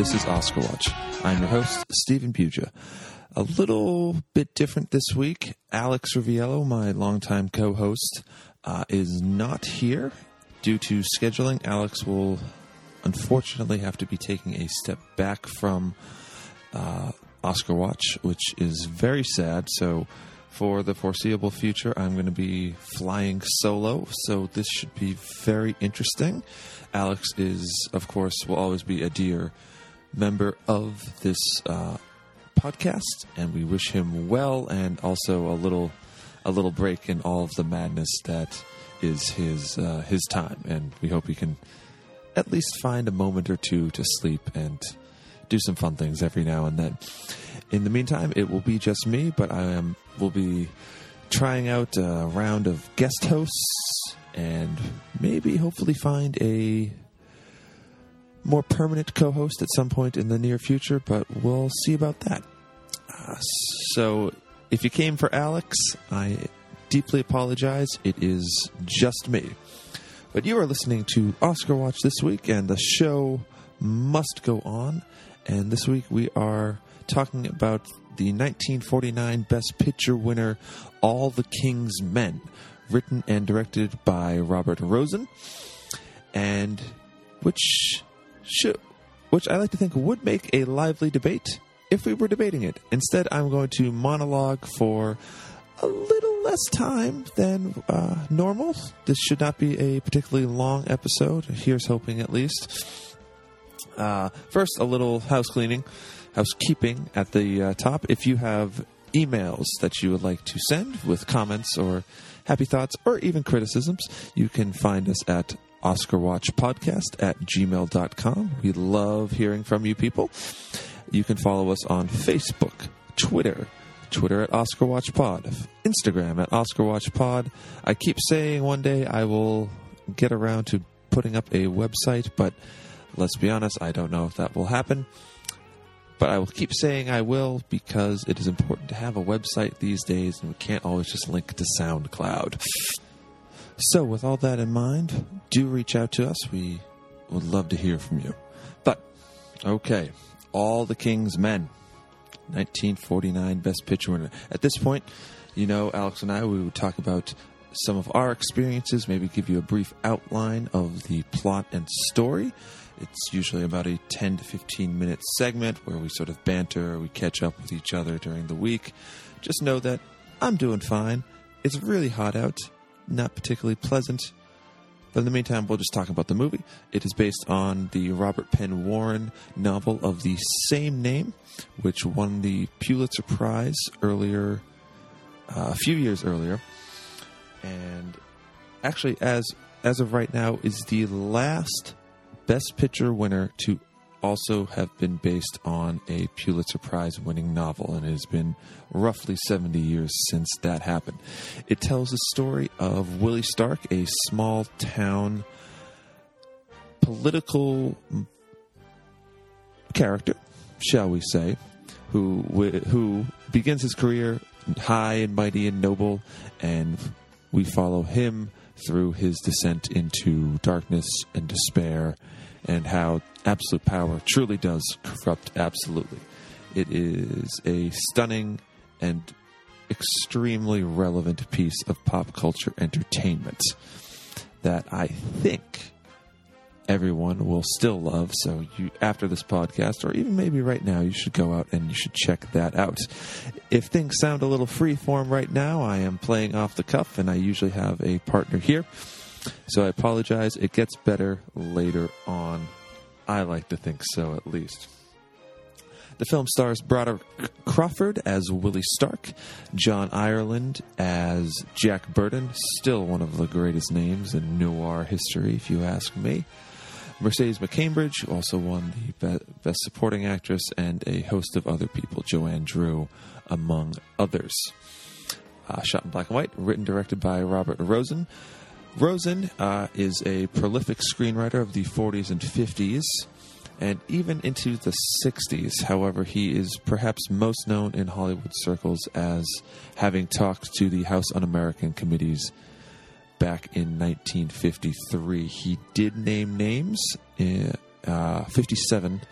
This is Oscar Watch. I'm your host, Stephen Puja. A little bit different this week. Alex Riviello, my longtime co host, uh, is not here due to scheduling. Alex will unfortunately have to be taking a step back from uh, Oscar Watch, which is very sad. So, for the foreseeable future, I'm going to be flying solo. So, this should be very interesting. Alex is, of course, will always be a dear member of this uh, podcast, and we wish him well and also a little a little break in all of the madness that is his uh, his time. And we hope he can at least find a moment or two to sleep and do some fun things every now and then. In the meantime, it will be just me, but I am will be trying out a round of guest hosts and maybe hopefully find a more permanent co host at some point in the near future, but we'll see about that. Uh, so, if you came for Alex, I deeply apologize. It is just me. But you are listening to Oscar Watch this week, and the show must go on. And this week we are talking about the 1949 Best Picture winner, All the King's Men, written and directed by Robert Rossen, and which should, which I like to think would make a lively debate if we were debating it. Instead, I'm going to monologue for a little less time than uh, normal. This should not be a particularly long episode. Here's hoping, at least. Uh, first, a little house cleaning, housekeeping at the uh, top. If you have emails that you would like to send with comments or happy thoughts or even criticisms, you can find us at OscarWatchPodcast at gmail.com. We love hearing from you people. You can follow us on Facebook, Twitter, Twitter at Oscar Watch Pod, Instagram at Oscar Watch Pod. I keep saying one day I will get around to putting up a website, but let's be honest, I don't know if that will happen. But I will keep saying I will because it is important to have a website these days, and we can't always just link to SoundCloud. So, with all that in mind, do reach out to us. We would love to hear from you. But, okay, All the King's Men, 1949 Best Picture winner. At this point, you know, Alex and I, we would talk about some of our experiences, maybe give you a brief outline of the plot and story. It's usually about a 10 to 15 minute segment where we sort of banter, we catch up with each other during the week. Just know that I'm doing fine. It's really hot out, not particularly pleasant. But in the meantime, we'll just talk about the movie. It is based on the Robert Penn Warren novel of the same name, which won the Pulitzer Prize earlier, uh, a few years earlier. And actually, as as of right now, is the last Best Picture winner to also have been based on a Pulitzer Prize winning novel, and it has been roughly 70 years since that happened. It tells the story of Willie Stark, a small town political character, shall we say, who who begins his career high and mighty and noble, and we follow him through his descent into darkness and despair and how absolute power truly does corrupt absolutely. It is a stunning and extremely relevant piece of pop culture entertainment that I think everyone will still love. So you after this podcast or even maybe right now you should go out and you should check that out. If things sound a little free form right now, I am playing off the cuff and I usually have a partner here. So I apologize. It gets better later on. I like to think so, at least. The film stars Broderick Crawford as Willie Stark, John Ireland as Jack Burden, still one of the greatest names in noir history, if you ask me. Mercedes McCambridge also won the Best Supporting Actress, and a host of other people, Joanne Dru, among others. Uh, shot in black and white, written directed by Robert Rossen. Rossen uh, is a prolific screenwriter of the 40s and 50s, and even into the 60s. However, he is perhaps most known in Hollywood circles as having talked to the House Un American committees back in 1953. He did name names uh, uh, 57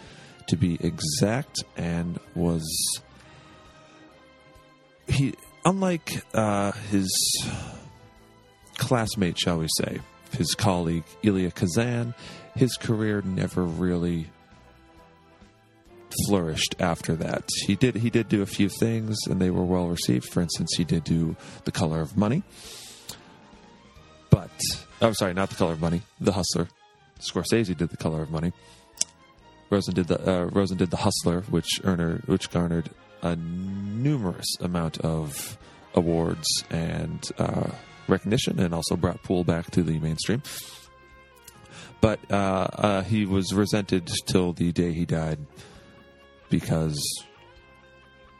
to be exact, and was he unlike uh, his classmate, shall we say, his colleague Elia Kazan, his career never really flourished after that. He did he did do a few things and they were well received. For instance, he did do The Color of Money. But I'm oh, sorry, not The Color of Money, The Hustler. Scorsese did The Color of Money. Rossen did the uh, Rossen did The Hustler, which earner which garnered a numerous amount of awards and uh, recognition, and also brought pool back to the mainstream. But uh, uh he was resented till the day he died because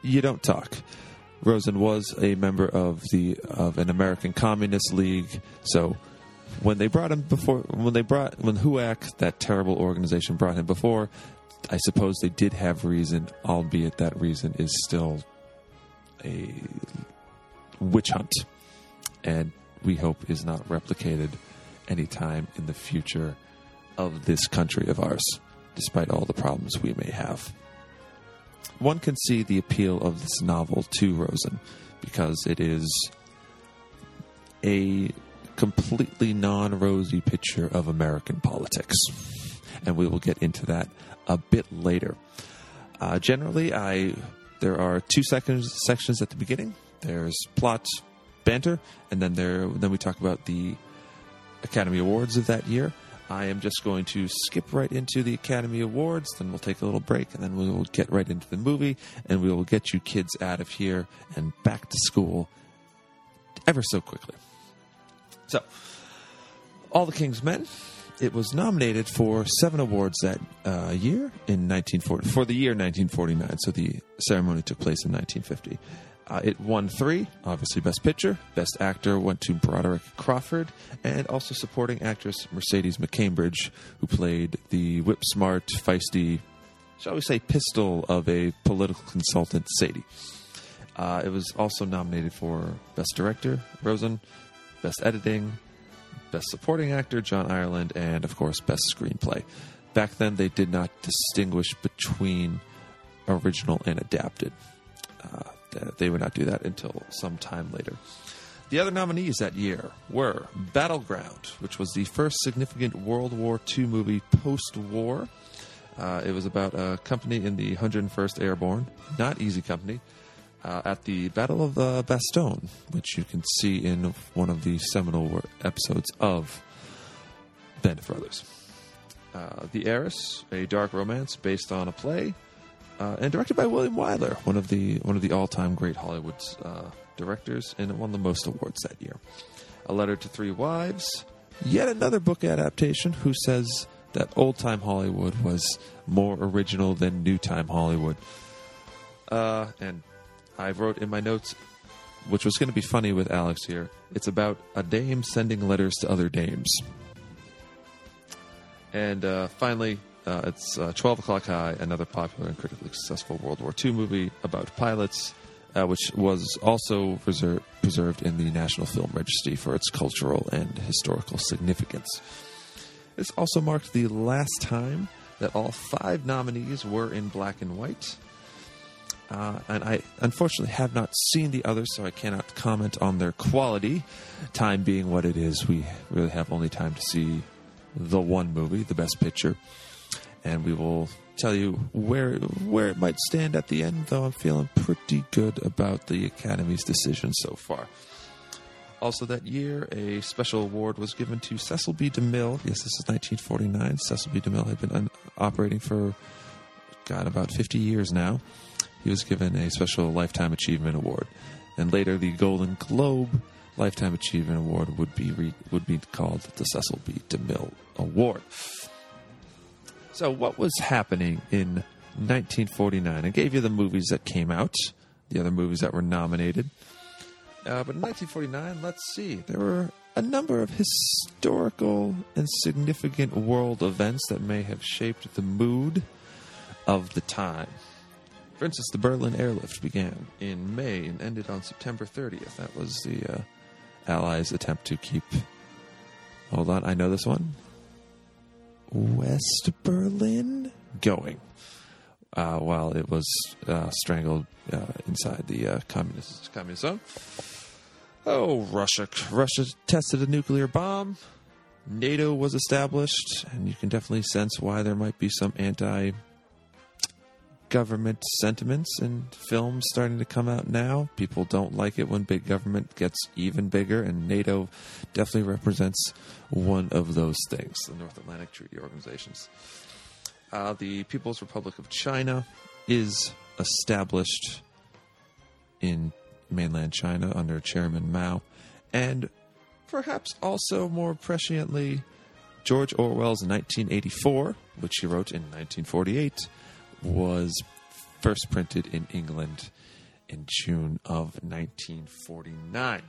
you don't talk. Rossen was a member of the of an American Communist League, so when they brought him before, when they brought when HUAC, that terrible organization, brought him before, I suppose they did have reason, albeit that reason is still a witch hunt, and we hope is not replicated anytime in the future of this country of ours, despite all the problems we may have one can see the appeal of this novel to Rossen because it is a completely non rosy picture of American politics. And we will get into that a bit later. Uh, generally, I there are two sections sections at the beginning. There's plot, banter, and then there then we talk about the Academy Awards of that year. I am just going to skip right into the Academy Awards, then we'll take a little break, and then we will get right into the movie, and we will get you kids out of here and back to school ever so quickly. So, All the King's Men. It was nominated for seven awards that uh, year in 1940 for the year 1949. So the ceremony took place in 1950. Uh, it won three, obviously Best Picture. Best Actor went to Broderick Crawford, and also supporting actress Mercedes McCambridge, who played the whip smart, feisty, shall we say, pistol of a political consultant, Sadie. Uh, it was also nominated for Best Director, Rossen, Best Editing, Best Supporting Actor, John Ireland, and of course, Best Screenplay. Back then, they did not distinguish between original and adapted. Uh, they would not do that until some time later. The other nominees that year were Battleground, which was the first significant World War II movie post war. Uh, it was about a company in the 101st Airborne, not easy company, uh, at the Battle of uh, Bastogne, which you can see in one of the seminal episodes of Band of Brothers. Uh, the Heiress, a dark romance based on a play uh, and directed by William Wyler, one of the one of the all time great Hollywood uh, directors, and won the most awards that year. A Letter to Three Wives, yet another book adaptation. Who says that old time Hollywood was more original than new time Hollywood? Uh, and I wrote in my notes, which was going to be funny with Alex here. It's about a dame sending letters to other dames. And uh, finally, uh, it's uh, 12 O'Clock High, another popular and critically successful World War II movie about pilots, uh, which was also preser- preserved in the National Film Registry for its cultural and historical significance. This also marked the last time that all five nominees were in black and white. Uh, and I unfortunately have not seen the others, so I cannot comment on their quality. Time being what it is, we really have only time to see the one movie, the best picture and we will tell you where where it might stand at the end. Though I'm feeling pretty good about the Academy's decision so far. Also, that year, a special award was given to Cecil B. DeMille. Yes, this is 1949. Cecil B. DeMille had been un- operating for, God, about 50 years now. He was given a special Lifetime Achievement Award. And later, the Golden Globe Lifetime Achievement Award would be re- would be called the Cecil B. DeMille Award. So, what was happening in 1949? I gave you the movies that came out, the other movies that were nominated. Uh, but in 1949, let's see, there were a number of historical and significant world events that may have shaped the mood of the time. For instance, the Berlin airlift began in May and ended on September 30th. That was the uh, Allies' attempt to keep. Hold on, I know this one. West Berlin going uh, while it was uh, strangled uh, inside the uh, communist communist zone. Oh, Russia! Russia tested a nuclear bomb. NATO was established, and you can definitely sense why there might be some anti government sentiments in films starting to come out now. People don't like it when big government gets even bigger, and NATO definitely represents one of those things the North Atlantic Treaty Organizations. Uh, the People's Republic of China is established in mainland China under Chairman Mao, and perhaps also more presciently, George Orwell's 1984, which he wrote in 1948 was first printed in England in June of 1949.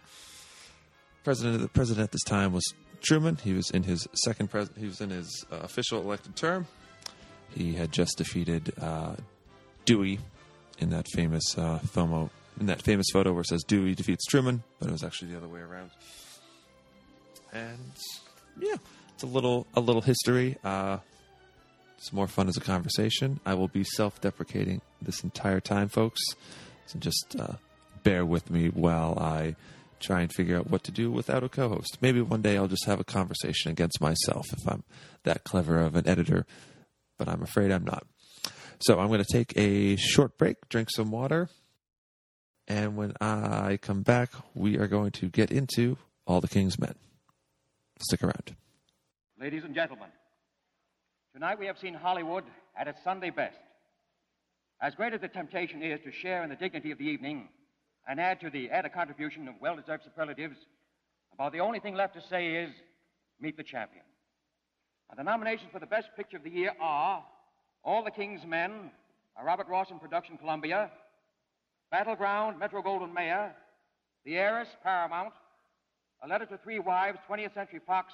President the president at this time was Truman. He was in his second pres- he was in his uh, official elected term. He had just defeated uh, Dewey in that famous uh, FOMO in that famous photo where it says Dewey defeats Truman, but it was actually the other way around. And yeah, it's a little a little history. Uh, it's more fun as a conversation. I will be self deprecating this entire time, folks. So just uh, bear with me while I try and figure out what to do without a co host. Maybe one day I'll just have a conversation against myself if I'm that clever of an editor, but I'm afraid I'm not. So I'm going to take a short break, drink some water, and when I come back, we are going to get into All the King's Men. Stick around. Ladies and gentlemen, Tonight we have seen Hollywood at its Sunday best. As great as the temptation is to share in the dignity of the evening and add to the added contribution of well deserved superlatives, about the only thing left to say is meet the champion. the nominations for the best picture of the year are All the King's Men, a Robert Rossen production, Columbia, Battleground, Metro Goldwyn Mayer, The Heiress, Paramount, A Letter to Three Wives, 20th Century Fox,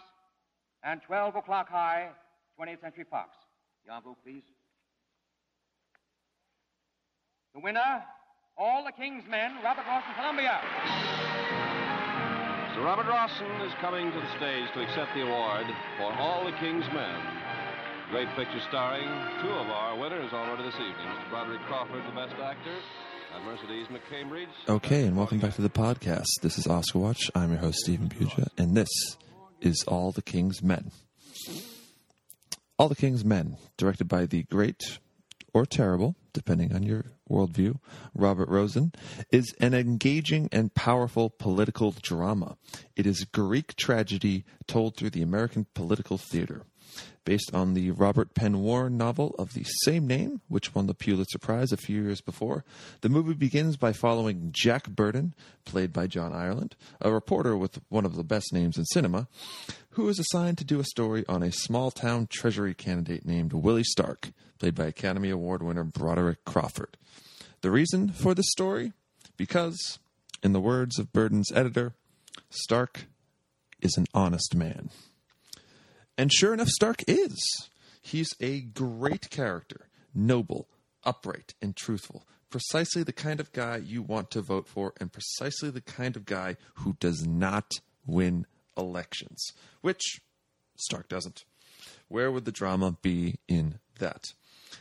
and 12 O'Clock High, 20th Century Fox. The envelope, please. The winner, All the King's Men, Robert Rossen, Columbia. Sir Robert Rossen is coming to the stage to accept the award for All the King's Men. Great picture starring two of our winners already this evening. Mr. Broderick Crawford, the best actor, and Mercedes McCambridge. Okay, and welcome back to the podcast. This is Oscar Watch. I'm your host, Stephen Puja, and this is All the King's Men. All the King's Men, directed by the great or terrible, depending on your worldview, Robert Rossen, is an engaging and powerful political drama. It is Greek tragedy told through the American political theater based on the Robert Penn Warren novel of the same name, which won the Pulitzer Prize a few years before. The movie begins by following Jack Burden, played by John Ireland, a reporter with one of the best names in cinema, who is assigned to do a story on a small town treasury candidate named Willie Stark, played by Academy Award winner Broderick Crawford. The reason for this story? Because, in the words of Burden's editor, Stark is an honest man. And sure enough, Stark is. He's a great character, noble, upright, and truthful. Precisely the kind of guy you want to vote for, and precisely the kind of guy who does not win elections, which Stark doesn't. Where would the drama be in that?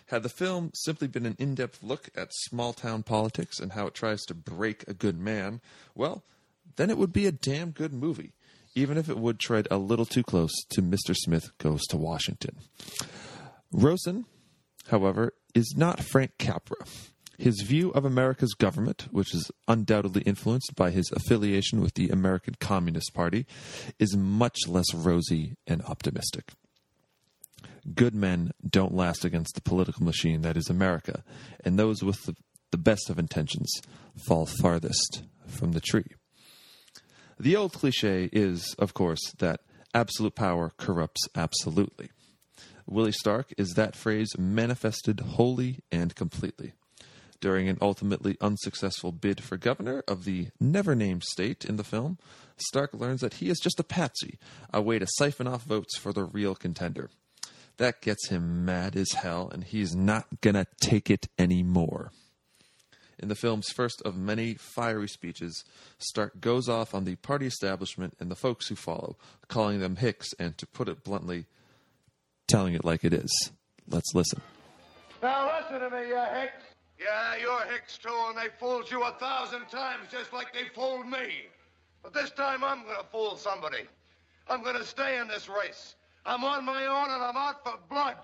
Had the film simply been an in depth look at small town politics and how it tries to break a good man, well, then it would be a damn good movie even if it would tread a little too close to Mr. Smith Goes to Washington. Rossen, however, is not Frank Capra. His view of America's government, which is undoubtedly influenced by his affiliation with the American Communist Party, is much less rosy and optimistic. Good men don't last against the political machine that is America, and those with the, the best of intentions fall farthest from the tree. The old cliche is, of course, that absolute power corrupts absolutely. Willie Stark is that phrase manifested wholly and completely. During an ultimately unsuccessful bid for governor of the never named state in the film, Stark learns that he is just a patsy, a way to siphon off votes for the real contender. That gets him mad as hell, and he's not gonna take it anymore. In the film's first of many fiery speeches, Stark goes off on the party establishment and the folks who follow, calling them hicks and, to put it bluntly, telling it like it is. Let's listen. Now listen to me, you hicks. Yeah, you're hicks too, and they fooled you a thousand times just like they fooled me. But this time I'm gonna fool somebody. I'm gonna stay in this race. I'm on my own and I'm out for blood.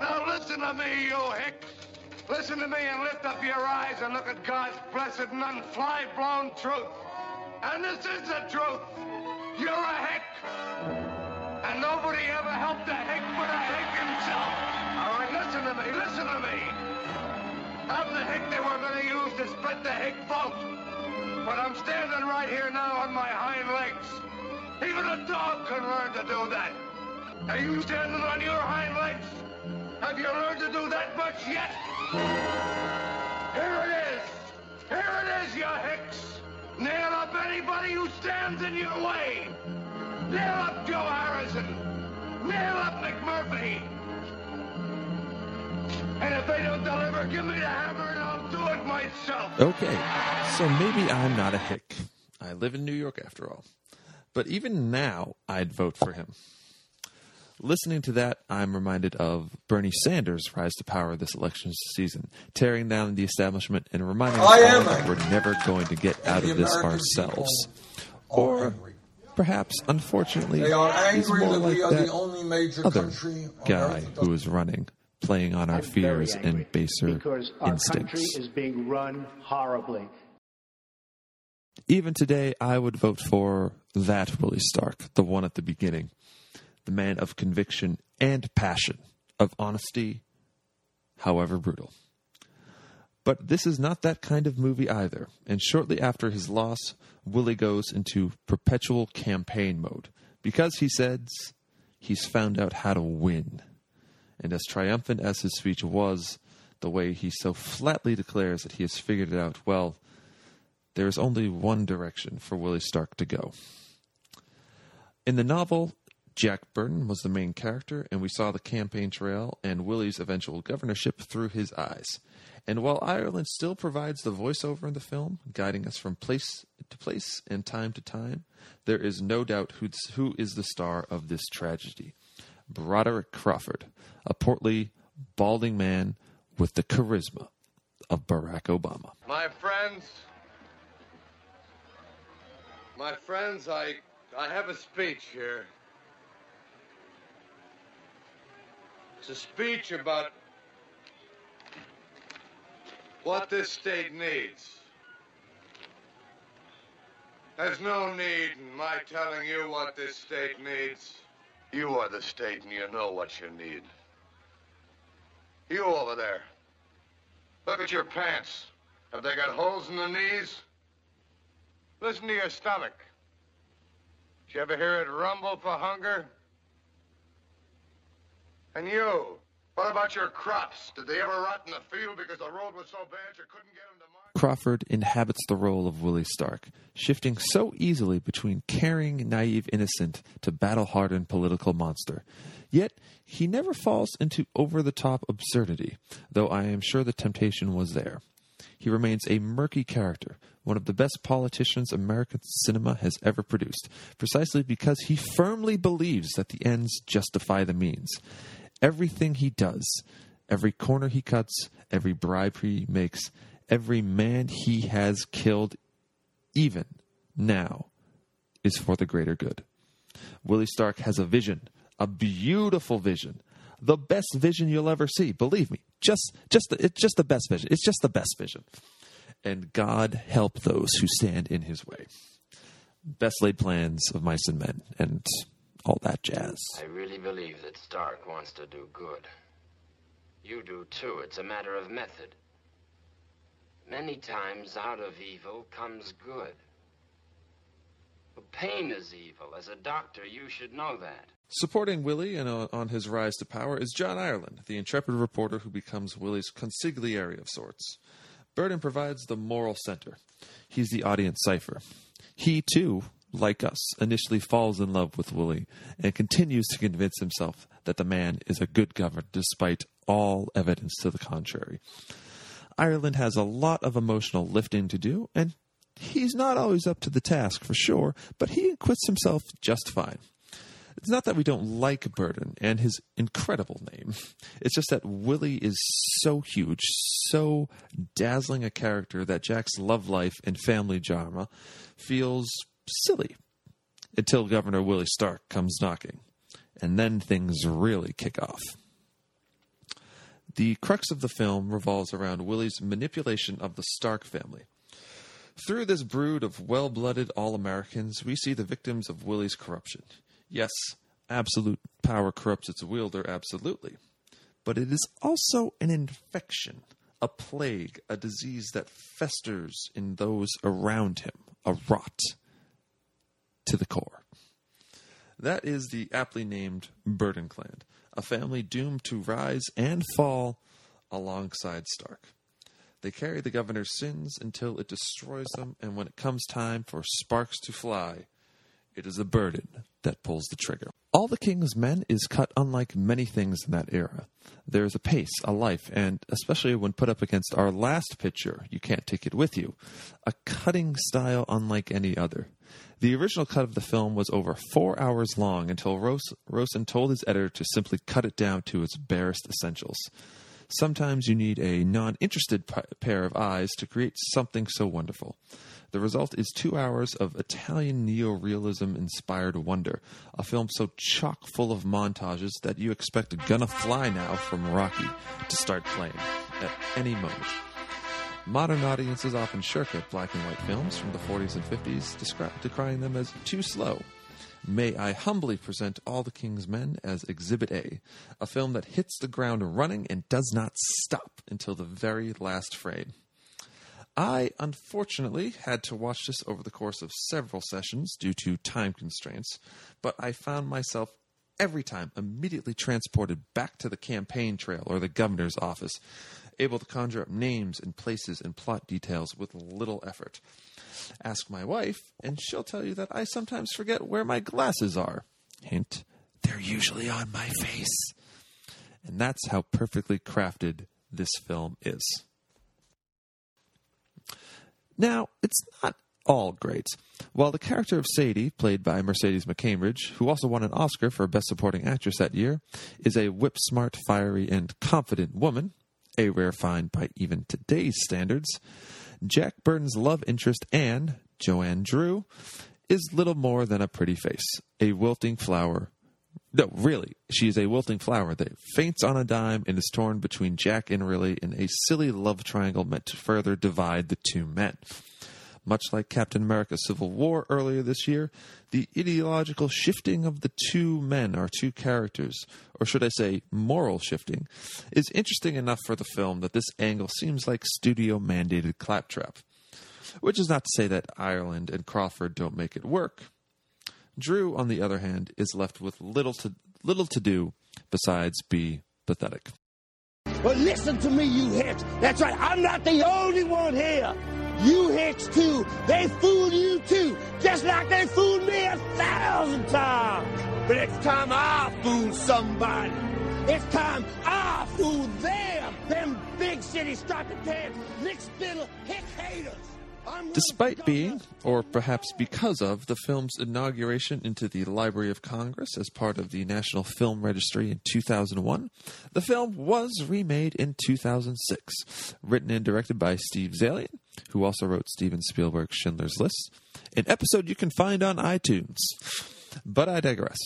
Now listen to me, you hicks. Listen to me and lift up your eyes and look at God's blessed and unfly-blown truth. And this is the truth. You're a hick. And nobody ever helped a hick but a hick himself. All right, listen to me, listen to me. I'm the hick they were going to use to split the hick vote. But I'm standing right here now on my hind legs. Even a dog can learn to do that. Are you standing on your hind legs? Have you learned to do that much yet? Here it is. Here it is, you hicks. Nail up anybody who stands in your way. Nail up Joe Harrison. Nail up McMurphy. And if they don't deliver, give me the hammer and I'll do it myself. Okay, so maybe I'm not a hick. I live in New York after all. But even now, I'd vote for him. Listening to that, I'm reminded of Bernie Sanders' rise to power this election season, tearing down the establishment and reminding us all that we're never going to get out of this American ourselves. Or angry. perhaps, unfortunately, They are he's angry more that like we are that the only major other country guy who is running, playing on our I'm fears and baser because our instincts. country is being run horribly. Even today, I would vote for that Willie Stark, the one at the beginning, the man of conviction and passion, of honesty, however brutal. But this is not that kind of movie either, and shortly after his loss, Willie goes into perpetual campaign mode because he says he's found out how to win. And as triumphant as his speech was, the way he so flatly declares that he has figured it out, well, there is only one direction for Willie Stark to go. In the novel, Jack Burden was the main character, and we saw the campaign trail and Willie's eventual governorship through his eyes. And while Ireland still provides the voiceover in the film, guiding us from place to place and time to time, there is no doubt who's, who is the star of this tragedy Broderick Crawford, a portly, balding man with the charisma of Barack Obama. My friends, my friends, I, I have a speech here. It's a speech about what this state needs. There's no need in my telling you what this state needs. You are the state and you know what you need. You over there. Look at your pants. Have they got holes in the knees? Listen to your stomach. Did you ever hear it rumble for hunger? And you, what about your crops? Did they ever rot in the field because the road was so bad you couldn't get them to market? Crawford inhabits the role of Willie Stark, shifting so easily between caring, naive innocent to battle hardened political monster. Yet, he never falls into over the top absurdity, though I am sure the temptation was there. He remains a murky character, one of the best politicians American cinema has ever produced, precisely because he firmly believes that the ends justify the means. Everything he does, every corner he cuts, every bribe he makes, every man he has killed, even now, is for the greater good. Willie Stark has a vision, a beautiful vision, the best vision you'll ever see. Believe me, just just the, it's just the best vision. It's just the best vision. And God help those who stand in His way. Best laid plans of mice and men, and all that jazz. I really believe that Stark wants to do good. You do too. It's a matter of method. Many times out of evil comes good. But pain is evil. As a doctor, you should know that. Supporting Willie and uh, on his rise to power is John Ireland, the intrepid reporter who becomes Willie's consigliere of sorts. Burden provides the moral center. He's the audience cipher. He, too, like us, initially falls in love with Willie and continues to convince himself that the man is a good governor despite all evidence to the contrary. Ireland has a lot of emotional lifting to do, and he's not always up to the task for sure, but he acquits himself just fine. It's not that we don't like Burden and his incredible name. It's just that Willie is so huge, so dazzling a character that Jack's love life and family drama feels silly until Governor Willie Stark comes knocking. And then things really kick off. The crux of the film revolves around Willie's manipulation of the Stark family. Through this brood of well blooded All Americans, we see the victims of Willie's corruption. Yes, absolute power corrupts its wielder, absolutely. But it is also an infection, a plague, a disease that festers in those around him, a rot to the core. That is the aptly named Burden Clan, a family doomed to rise and fall alongside Stark. They carry the governor's sins until it destroys them, and when it comes time for sparks to fly, it is a burden that pulls the trigger. All the King's Men is cut unlike many things in that era. There is a pace, a life, and especially when put up against our last picture, You Can't Take It With You, a cutting style unlike any other. The original cut of the film was over four hours long until Ros- Rossen told his editor to simply cut it down to its barest essentials. Sometimes you need a non interested p- pair of eyes to create something so wonderful. The result is two hours of Italian neorealism inspired wonder, a film so chock full of montages that you expect Gonna Fly Now from Rocky to start playing at any moment. Modern audiences often shirk at black and white films from the 40s and 50s, descri- decrying them as too slow. May I humbly present All the King's Men as Exhibit A, a film that hits the ground running and does not stop until the very last frame. I unfortunately had to watch this over the course of several sessions due to time constraints, but I found myself every time immediately transported back to the campaign trail or the governor's office, able to conjure up names and places and plot details with little effort. Ask my wife, and she'll tell you that I sometimes forget where my glasses are. Hint, they're usually on my face. And that's how perfectly crafted this film is. Now, it's not all great. While the character of Sadie, played by Mercedes McCambridge, who also won an Oscar for Best Supporting Actress that year, is a whip smart, fiery, and confident woman, a rare find by even today's standards, Jack Burden's love interest, Anne, Joanne Dru, is little more than a pretty face, a wilting flower. No, really, she is a wilting flower that faints on a dime and is torn between Jack and Willie in a silly love triangle meant to further divide the two men. Much like Captain America Civil War earlier this year, the ideological shifting of the two men, our two characters, or should I say moral shifting, is interesting enough for the film that this angle seems like studio mandated claptrap. Which is not to say that Ireland and Crawford don't make it work. Dru, on the other hand, is left with little to little to do besides be pathetic. Well, listen to me, you hicks. That's right. I'm not the only one here. You hicks too. They fooled you too, just like they fooled me a thousand times. But it's time I fool somebody. It's time I fool them. Them big city striped pants, lick spittle, hick haters. Despite being, or perhaps because of, the film's inauguration into the Library of Congress as part of the National Film Registry in 2001, the film was remade in 2006. Written and directed by Steve Zaillian, who also wrote Steven Spielberg's Schindler's List, an episode you can find on iTunes. But I digress.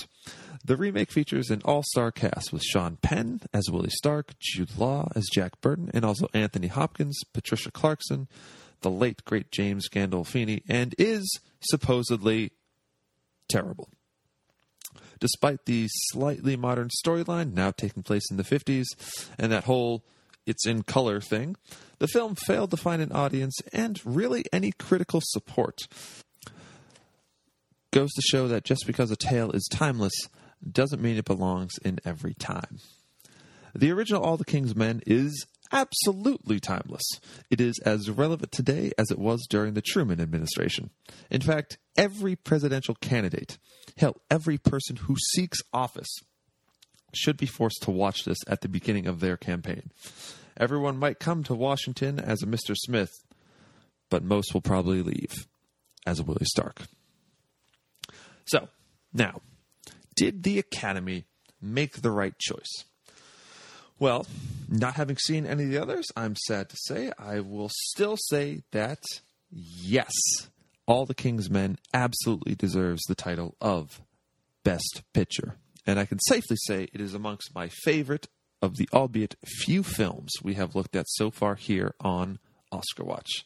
The remake features an all star cast with Sean Penn as Willie Stark, Jude Law as Jack Burden, and also Anthony Hopkins, Patricia Clarkson, the late great James Gandolfini, and is supposedly terrible. Despite the slightly modern storyline now taking place in the 50s and that whole it's in color thing, the film failed to find an audience and really any critical support. Goes to show that just because a tale is timeless doesn't mean it belongs in every time. The original All the King's Men is absolutely timeless. It is as relevant today as it was during the Truman administration. In fact, every presidential candidate, hell, every person who seeks office, should be forced to watch this at the beginning of their campaign. Everyone might come to Washington as a Mr. Smith, but most will probably leave as a Willie Stark. So, now, Did the Academy make the right choice? Well, not having seen any of the others, I'm sad to say, I will still say that yes, All the King's Men absolutely deserves the title of Best Picture. And I can safely say it is amongst my favorite of the albeit few films we have looked at so far here on Oscar Watch.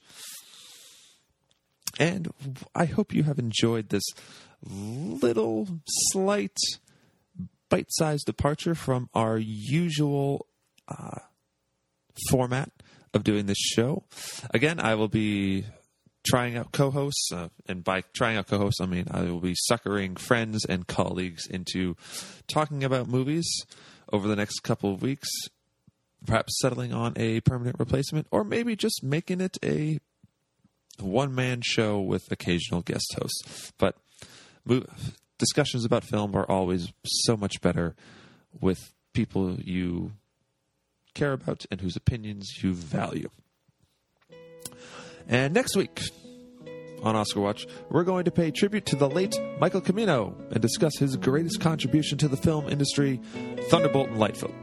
And I hope you have enjoyed this little slight bite sized departure from our usual uh, format of doing this show. Again, I will be trying out co hosts, uh, and by trying out co hosts, I mean I will be suckering friends and colleagues into talking about movies over the next couple of weeks, perhaps settling on a permanent replacement, or maybe just making it a one man show with occasional guest hosts. But discussions about film are always so much better with people you care about and whose opinions you value. And next week on Oscar Watch, we're going to pay tribute to the late Michael Cimino and discuss his greatest contribution to the film industry, Thunderbolt and Lightfoot.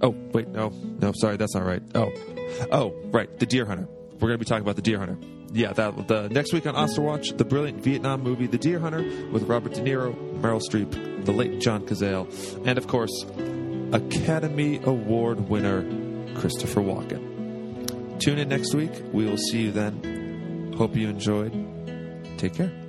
Oh, wait, no, no, sorry, that's not right. Oh, oh, right, The Deer Hunter. We're going to be talking about The Deer Hunter yeah, that the next week on Oscar Watch, the brilliant Vietnam movie The Deer Hunter with Robert De Niro, Meryl Streep, the late John Cazale, and of course, Academy Award winner Christopher Walken. Tune in next week. We will see you then. Hope you enjoyed. Take care.